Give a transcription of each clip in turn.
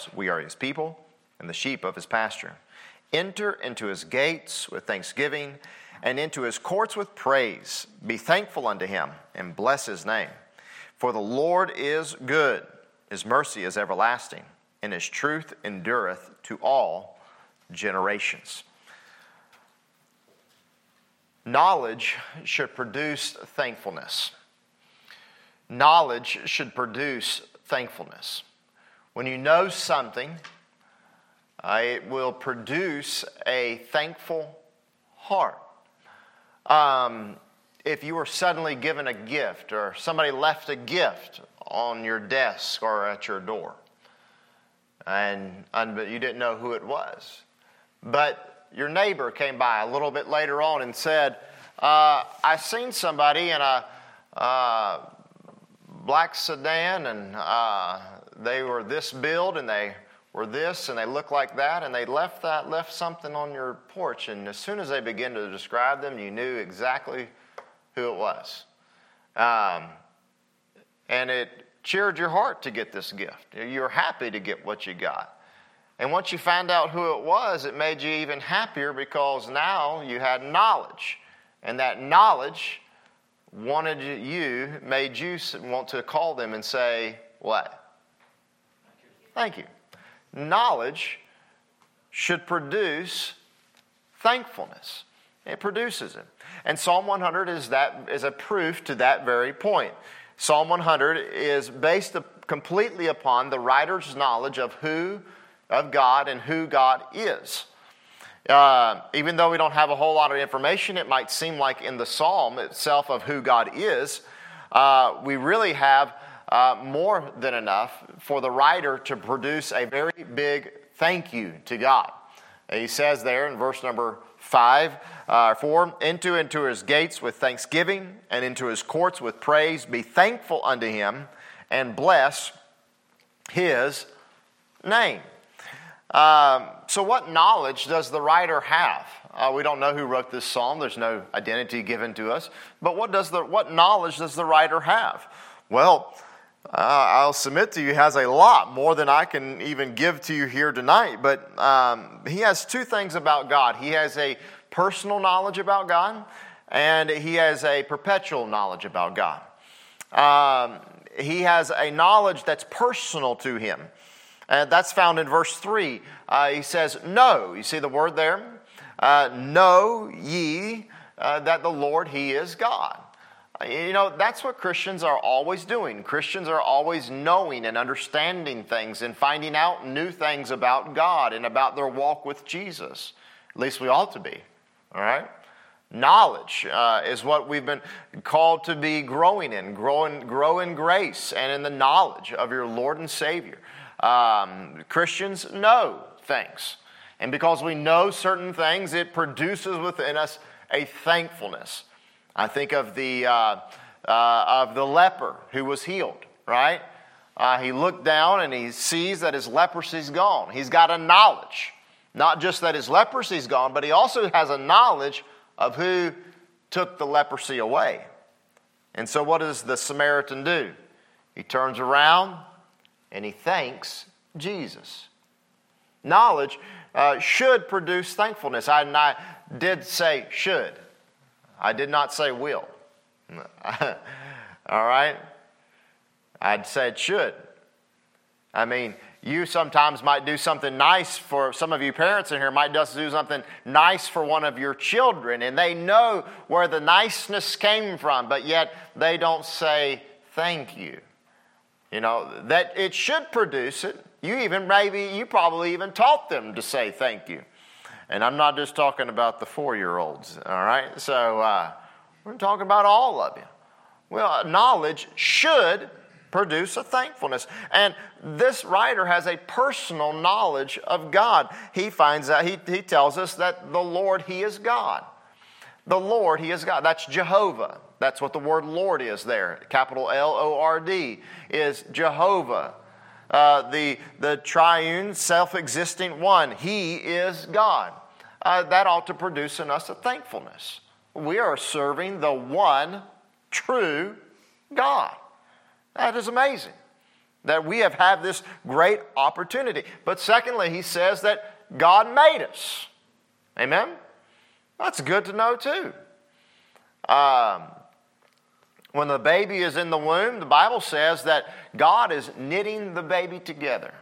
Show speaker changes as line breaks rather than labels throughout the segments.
ourselves. We are his people and the sheep of his pasture. Enter into his gates with thanksgiving and into his courts with praise. Be thankful unto him and bless his name. For the Lord is good, his mercy is everlasting, and his truth endureth to all generations. Knowledge should produce thankfulness. Knowledge should produce thankfulness. When you know something, uh, it will produce a thankful heart. Um, if you were suddenly given a gift or somebody left a gift on your desk or at your door, and, you didn't know who it was, but your neighbor came by a little bit later on and said, uh, I seen somebody in a uh, black sedan and uh, they were this build and they were this and they looked like that and they left that left something on your porch and as soon as they began to describe them you knew exactly who it was. Um, and it cheered your heart to get this gift. You were happy to get what you got. And once you found out who it was it made you even happier because now you had knowledge. And that knowledge wanted you made you want to call them and say what thank you knowledge should produce thankfulness. It produces it. And Psalm 100 is, that, is a proof to that very point. Psalm 100 is based completely upon the writer's knowledge of who, of God, and who God is. Uh, even though we don't have a whole lot of information, it might seem like in the psalm itself of who God is, uh, we really have uh, more than enough for the writer to produce a very big thank you to God. He says there in verse number five, uh, four, into into his gates with thanksgiving and into his courts with praise. Be thankful unto him and bless his name. Um, so, what knowledge does the writer have? Uh, we don't know who wrote this psalm. There's no identity given to us. But what does the what knowledge does the writer have? Well, I'll submit to you, has a lot more than I can even give to you here tonight. But um, he has two things about God he has a personal knowledge about God, and he has a perpetual knowledge about God. Um, he has a knowledge that's personal to him. And that's found in verse 3. Uh, he says, Know. You see the word there? Uh, know ye uh, that the Lord, He is God. You know, that's what Christians are always doing. Christians are always knowing and understanding things and finding out new things about God and about their walk with Jesus. At least we ought to be. All right? Knowledge uh, is what we've been called to be growing in, grow in, grow in grace and in the knowledge of your Lord and Savior. Um, Christians know things. And because we know certain things, it produces within us a thankfulness. I think of the, uh, uh, of the leper who was healed, right? Uh, he looked down and he sees that his leprosy's gone. He's got a knowledge, not just that his leprosy's gone, but he also has a knowledge of who took the leprosy away. And so, what does the Samaritan do? He turns around and he thanks Jesus. Knowledge uh, should produce thankfulness. I, I did say should. I did not say will. All right? I'd said should. I mean, you sometimes might do something nice for some of you parents in here might just do something nice for one of your children and they know where the niceness came from but yet they don't say thank you you know that it should produce it you even maybe you probably even taught them to say thank you and I'm not just talking about the four year olds, all right? So uh, we're talking about all of you. Well, knowledge should produce a thankfulness. And this writer has a personal knowledge of God. He finds out, he, he tells us that the Lord, He is God. The Lord, He is God. That's Jehovah. That's what the word Lord is there. Capital L O R D is Jehovah. Uh, the, the triune, self existing one. He is God uh, that ought to produce in us a thankfulness. We are serving the one true God. That is amazing. that we have had this great opportunity. But secondly, he says that God made us. Amen? That's good to know too. Um, when the baby is in the womb, the Bible says that God is knitting the baby together.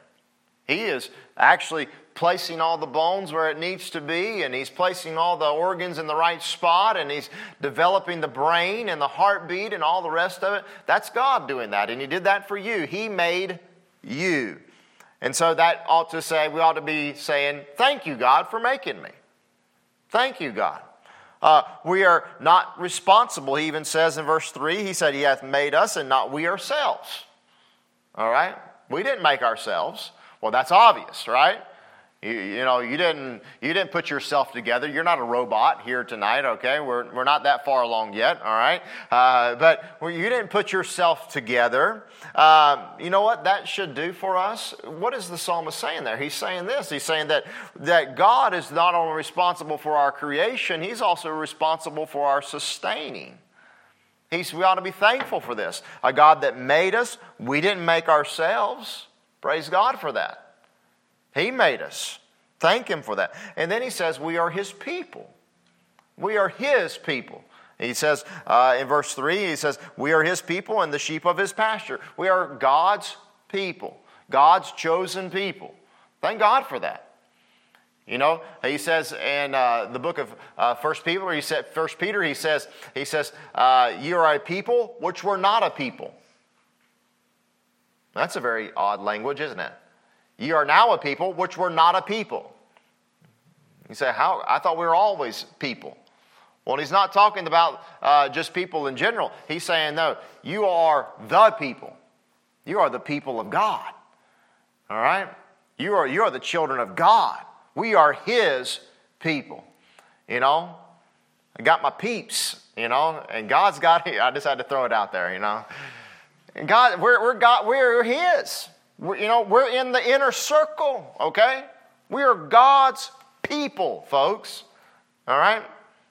He is actually placing all the bones where it needs to be, and He's placing all the organs in the right spot, and He's developing the brain and the heartbeat and all the rest of it. That's God doing that, and He did that for you. He made you. And so that ought to say, we ought to be saying, Thank you, God, for making me. Thank you, God. Uh, we are not responsible, he even says in verse 3, he said, He hath made us and not we ourselves. All right? We didn't make ourselves. Well, that's obvious, right? You, you, know, you didn't, you didn't put yourself together. You're not a robot here tonight, okay? We're, we're not that far along yet, all right? Uh, but you didn't put yourself together. Uh, you know what that should do for us? What is the psalmist saying there? He's saying this. He's saying that, that God is not only responsible for our creation, He's also responsible for our sustaining. He's, we ought to be thankful for this. A God that made us, we didn't make ourselves. Praise God for that. He made us. Thank Him for that. And then He says, We are His people. We are His people. He says uh, in verse 3, He says, We are His people and the sheep of His pasture. We are God's people, God's chosen people. Thank God for that. You know, he says in uh, the book of uh, First Peter, he said First Peter, he says, he says, uh, "You are a people which were not a people." That's a very odd language, isn't it? Ye are now a people which were not a people. You say, How? I thought we were always people. Well, he's not talking about uh, just people in general. He's saying, No, you are the people. You are the people of God. All right? You are, you are the children of God. We are His people. You know? I got my peeps, you know, and God's got, I just had to throw it out there, you know. God, we're, we're, God, we're His. We're, you know, we're in the inner circle, okay? We are God's people, folks. All right?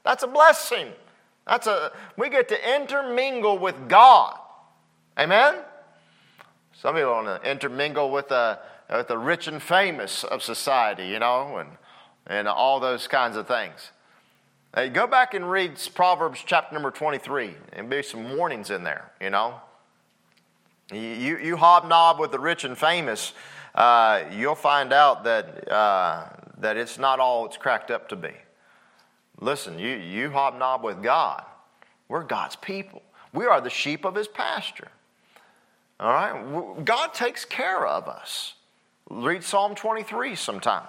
That's a blessing. That's a we get to intermingle with God. Amen? Some people want to intermingle with the, with the rich and famous of society, you know, and, and all those kinds of things. Hey, go back and read Proverbs chapter number 23, and be some warnings in there, you know. You, you hobnob with the rich and famous, uh, you'll find out that, uh, that it's not all it's cracked up to be. Listen, you, you hobnob with God. We're God's people. We are the sheep of his pasture. All right? God takes care of us. Read Psalm 23 sometime.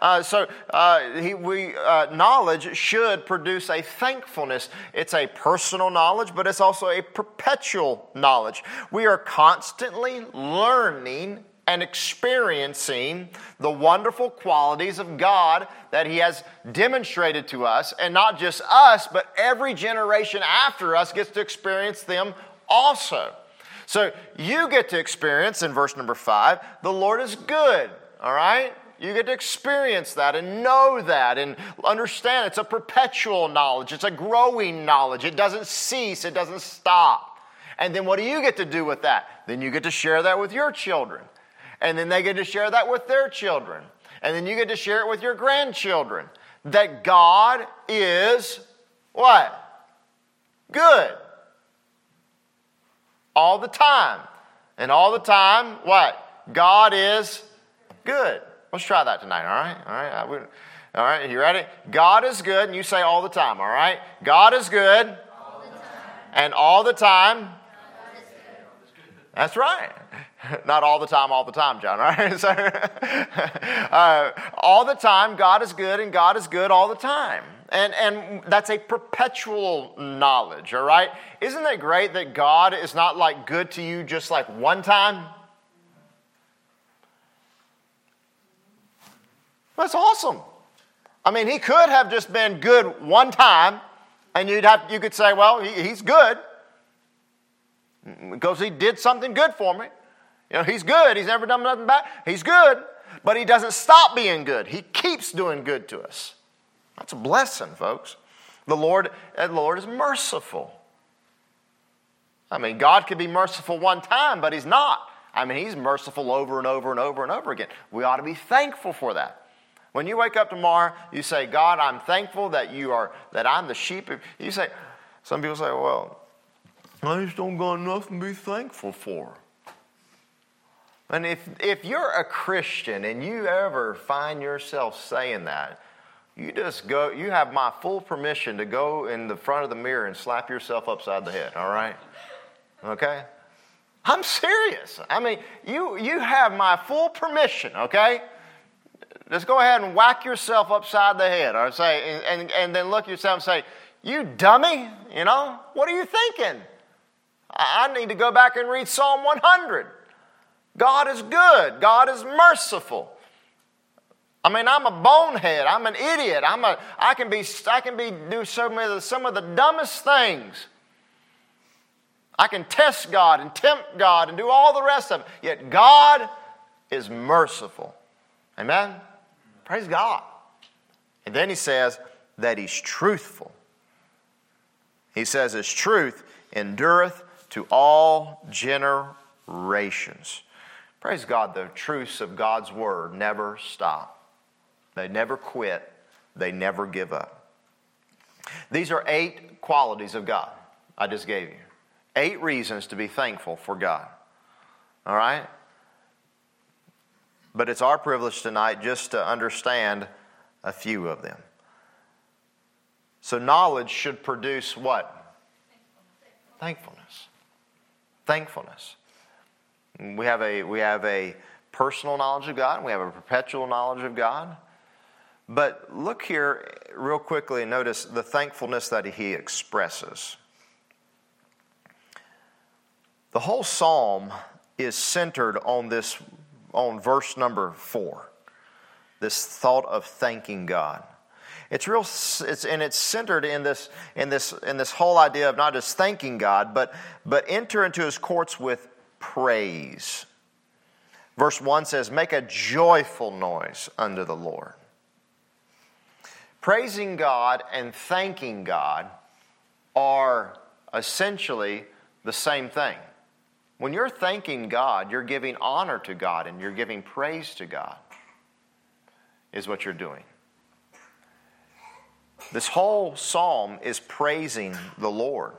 Uh, so, uh, he, we, uh, knowledge should produce a thankfulness. It's a personal knowledge, but it's also a perpetual knowledge. We are constantly learning and experiencing the wonderful qualities of God that He has demonstrated to us, and not just us, but every generation after us gets to experience them also. So you get to experience in verse number five, the Lord is good, all right? You get to experience that and know that and understand it's a perpetual knowledge, it's a growing knowledge. It doesn't cease, it doesn't stop. And then what do you get to do with that? Then you get to share that with your children. And then they get to share that with their children. And then you get to share it with your grandchildren. That God is what? Good all the time. And all the time, what? God is good. Let's try that tonight, all right? All right, all right, you ready? God is good, and you say all the time, all right? God is good, all and all the time. That's right. Not all the time, all the time, John, right? so, uh, all the time, God is good, and God is good all the time. And, and that's a perpetual knowledge, all right? Isn't it great that God is not like good to you just like one time? That's awesome. I mean, he could have just been good one time, and you'd have, you could say, well, he, he's good because he did something good for me. You know, he's good. He's never done nothing bad. He's good, but he doesn't stop being good. He keeps doing good to us. That's a blessing, folks. The Lord, the Lord is merciful. I mean, God could be merciful one time, but He's not. I mean, He's merciful over and over and over and over again. We ought to be thankful for that. When you wake up tomorrow, you say, God, I'm thankful that you are, that I'm the sheep. You say, some people say, well, I just don't got nothing to be thankful for. And if, if you're a Christian and you ever find yourself saying that, you just go, you have my full permission to go in the front of the mirror and slap yourself upside the head, all right? Okay? I'm serious. I mean, you, you have my full permission, okay? Just go ahead and whack yourself upside the head, or say, and, and, and then look yourself and say, You dummy, you know, what are you thinking? I need to go back and read Psalm 100. God is good, God is merciful. I mean, I'm a bonehead. I'm an idiot. I'm a, I can be, I can be, do some of, the, some of the dumbest things. I can test God and tempt God and do all the rest of it. Yet God is merciful. Amen? Praise God. And then he says that he's truthful. He says his truth endureth to all generations. Praise God, the truths of God's word never stop. They never quit, they never give up. These are eight qualities of God I just gave you. Eight reasons to be thankful for God. All right? But it's our privilege tonight just to understand a few of them. So, knowledge should produce what? Thankfulness. Thankfulness. We have a, we have a personal knowledge of God, we have a perpetual knowledge of God. But look here real quickly and notice the thankfulness that he expresses. The whole psalm is centered on this on verse number 4. This thought of thanking God. It's real it's and it's centered in this in this in this whole idea of not just thanking God, but but enter into his courts with praise. Verse 1 says, Make a joyful noise unto the Lord. Praising God and thanking God are essentially the same thing. When you're thanking God, you're giving honor to God and you're giving praise to God, is what you're doing. This whole psalm is praising the Lord.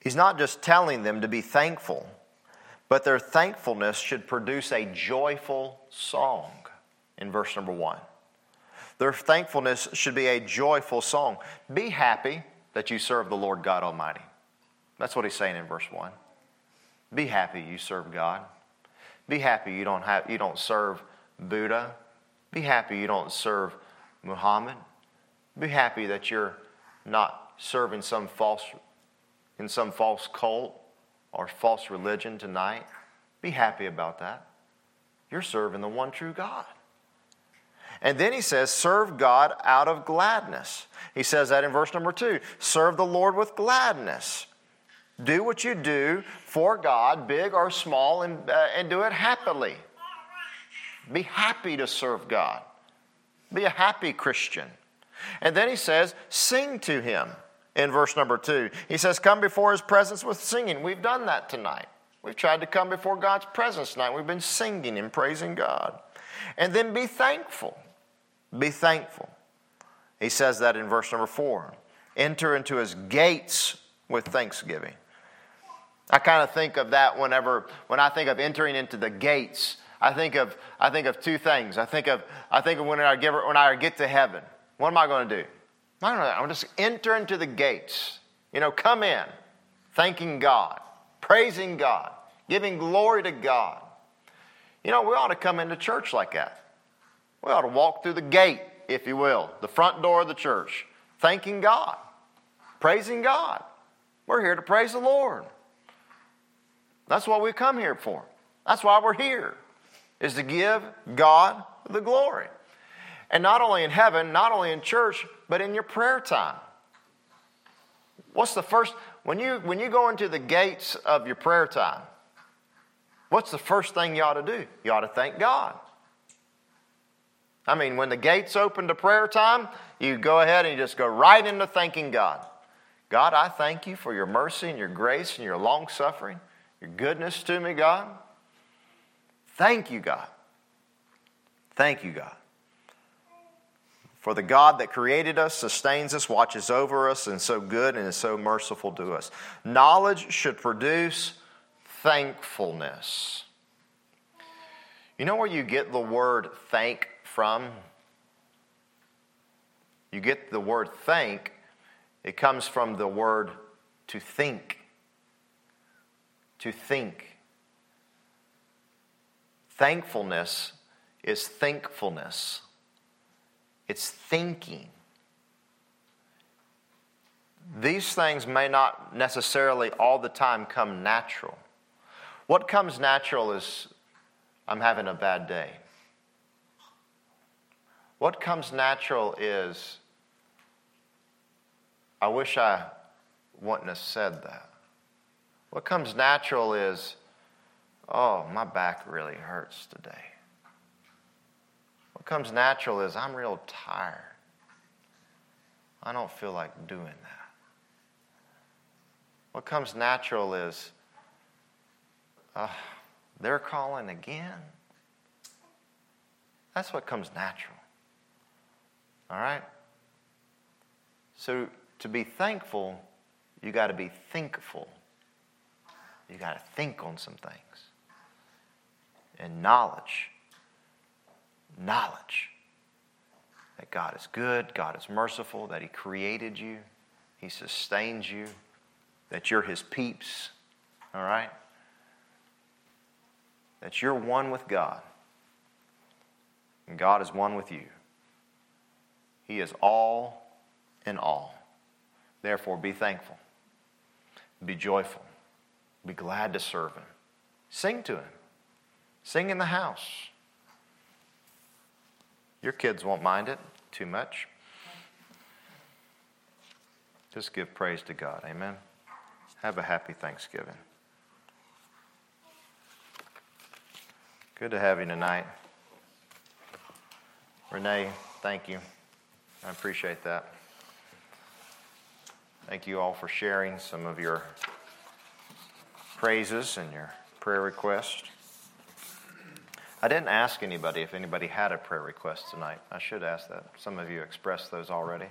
He's not just telling them to be thankful but their thankfulness should produce a joyful song in verse number one. Their thankfulness should be a joyful song. Be happy that you serve the Lord God Almighty. That's what he's saying in verse 1. Be happy you serve God. Be happy you don't, have, you don't serve Buddha. Be happy you don't serve Muhammad. Be happy that you're not serving some false in some false cult or false religion tonight, be happy about that. You're serving the one true God. And then he says, serve God out of gladness. He says that in verse number two serve the Lord with gladness. Do what you do for God, big or small, and, uh, and do it happily. Be happy to serve God. Be a happy Christian. And then he says, sing to him in verse number two. He says, Come before his presence with singing. We've done that tonight. We've tried to come before God's presence tonight. We've been singing and praising God. And then be thankful. Be thankful. He says that in verse number four. Enter into his gates with thanksgiving. I kind of think of that whenever, when I think of entering into the gates, I think of, I think of two things. I think of, I think of when I, get, when I get to heaven. What am I going to do? I don't know. I'm just enter into the gates. You know, come in, thanking God, praising God, giving glory to God. You know, we ought to come into church like that. We ought to walk through the gate, if you will, the front door of the church, thanking God, praising God. We're here to praise the Lord. That's what we come here for. That's why we're here, is to give God the glory. And not only in heaven, not only in church, but in your prayer time. What's the first, when you, when you go into the gates of your prayer time, what's the first thing you ought to do? You ought to thank God. I mean, when the gates open to prayer time, you go ahead and you just go right into thanking God. God, I thank you for your mercy and your grace and your long suffering, your goodness to me, God. Thank you, God. Thank you, God. For the God that created us, sustains us, watches over us, and is so good and is so merciful to us. Knowledge should produce thankfulness. You know where you get the word thank from? You get the word thank, it comes from the word to think. To think. Thankfulness is thankfulness, it's thinking. These things may not necessarily all the time come natural. What comes natural is I'm having a bad day. What comes natural is I wish I wouldn't have said that. What comes natural is, oh, my back really hurts today. What comes natural is, I'm real tired. I don't feel like doing that. What comes natural is, uh, they're calling again. That's what comes natural. All right? So to be thankful, you got to be thinkful. You got to think on some things. And knowledge, knowledge that God is good, God is merciful, that He created you, He sustains you, that you're His peeps, all right? That you're one with God, and God is one with you. He is all in all. Therefore, be thankful, be joyful, be glad to serve Him. Sing to Him, sing in the house. Your kids won't mind it too much. Just give praise to God. Amen. Have a happy Thanksgiving. Good to have you tonight. Renee, thank you. I appreciate that. Thank you all for sharing some of your praises and your prayer requests. I didn't ask anybody if anybody had a prayer request tonight. I should ask that. Some of you expressed those already.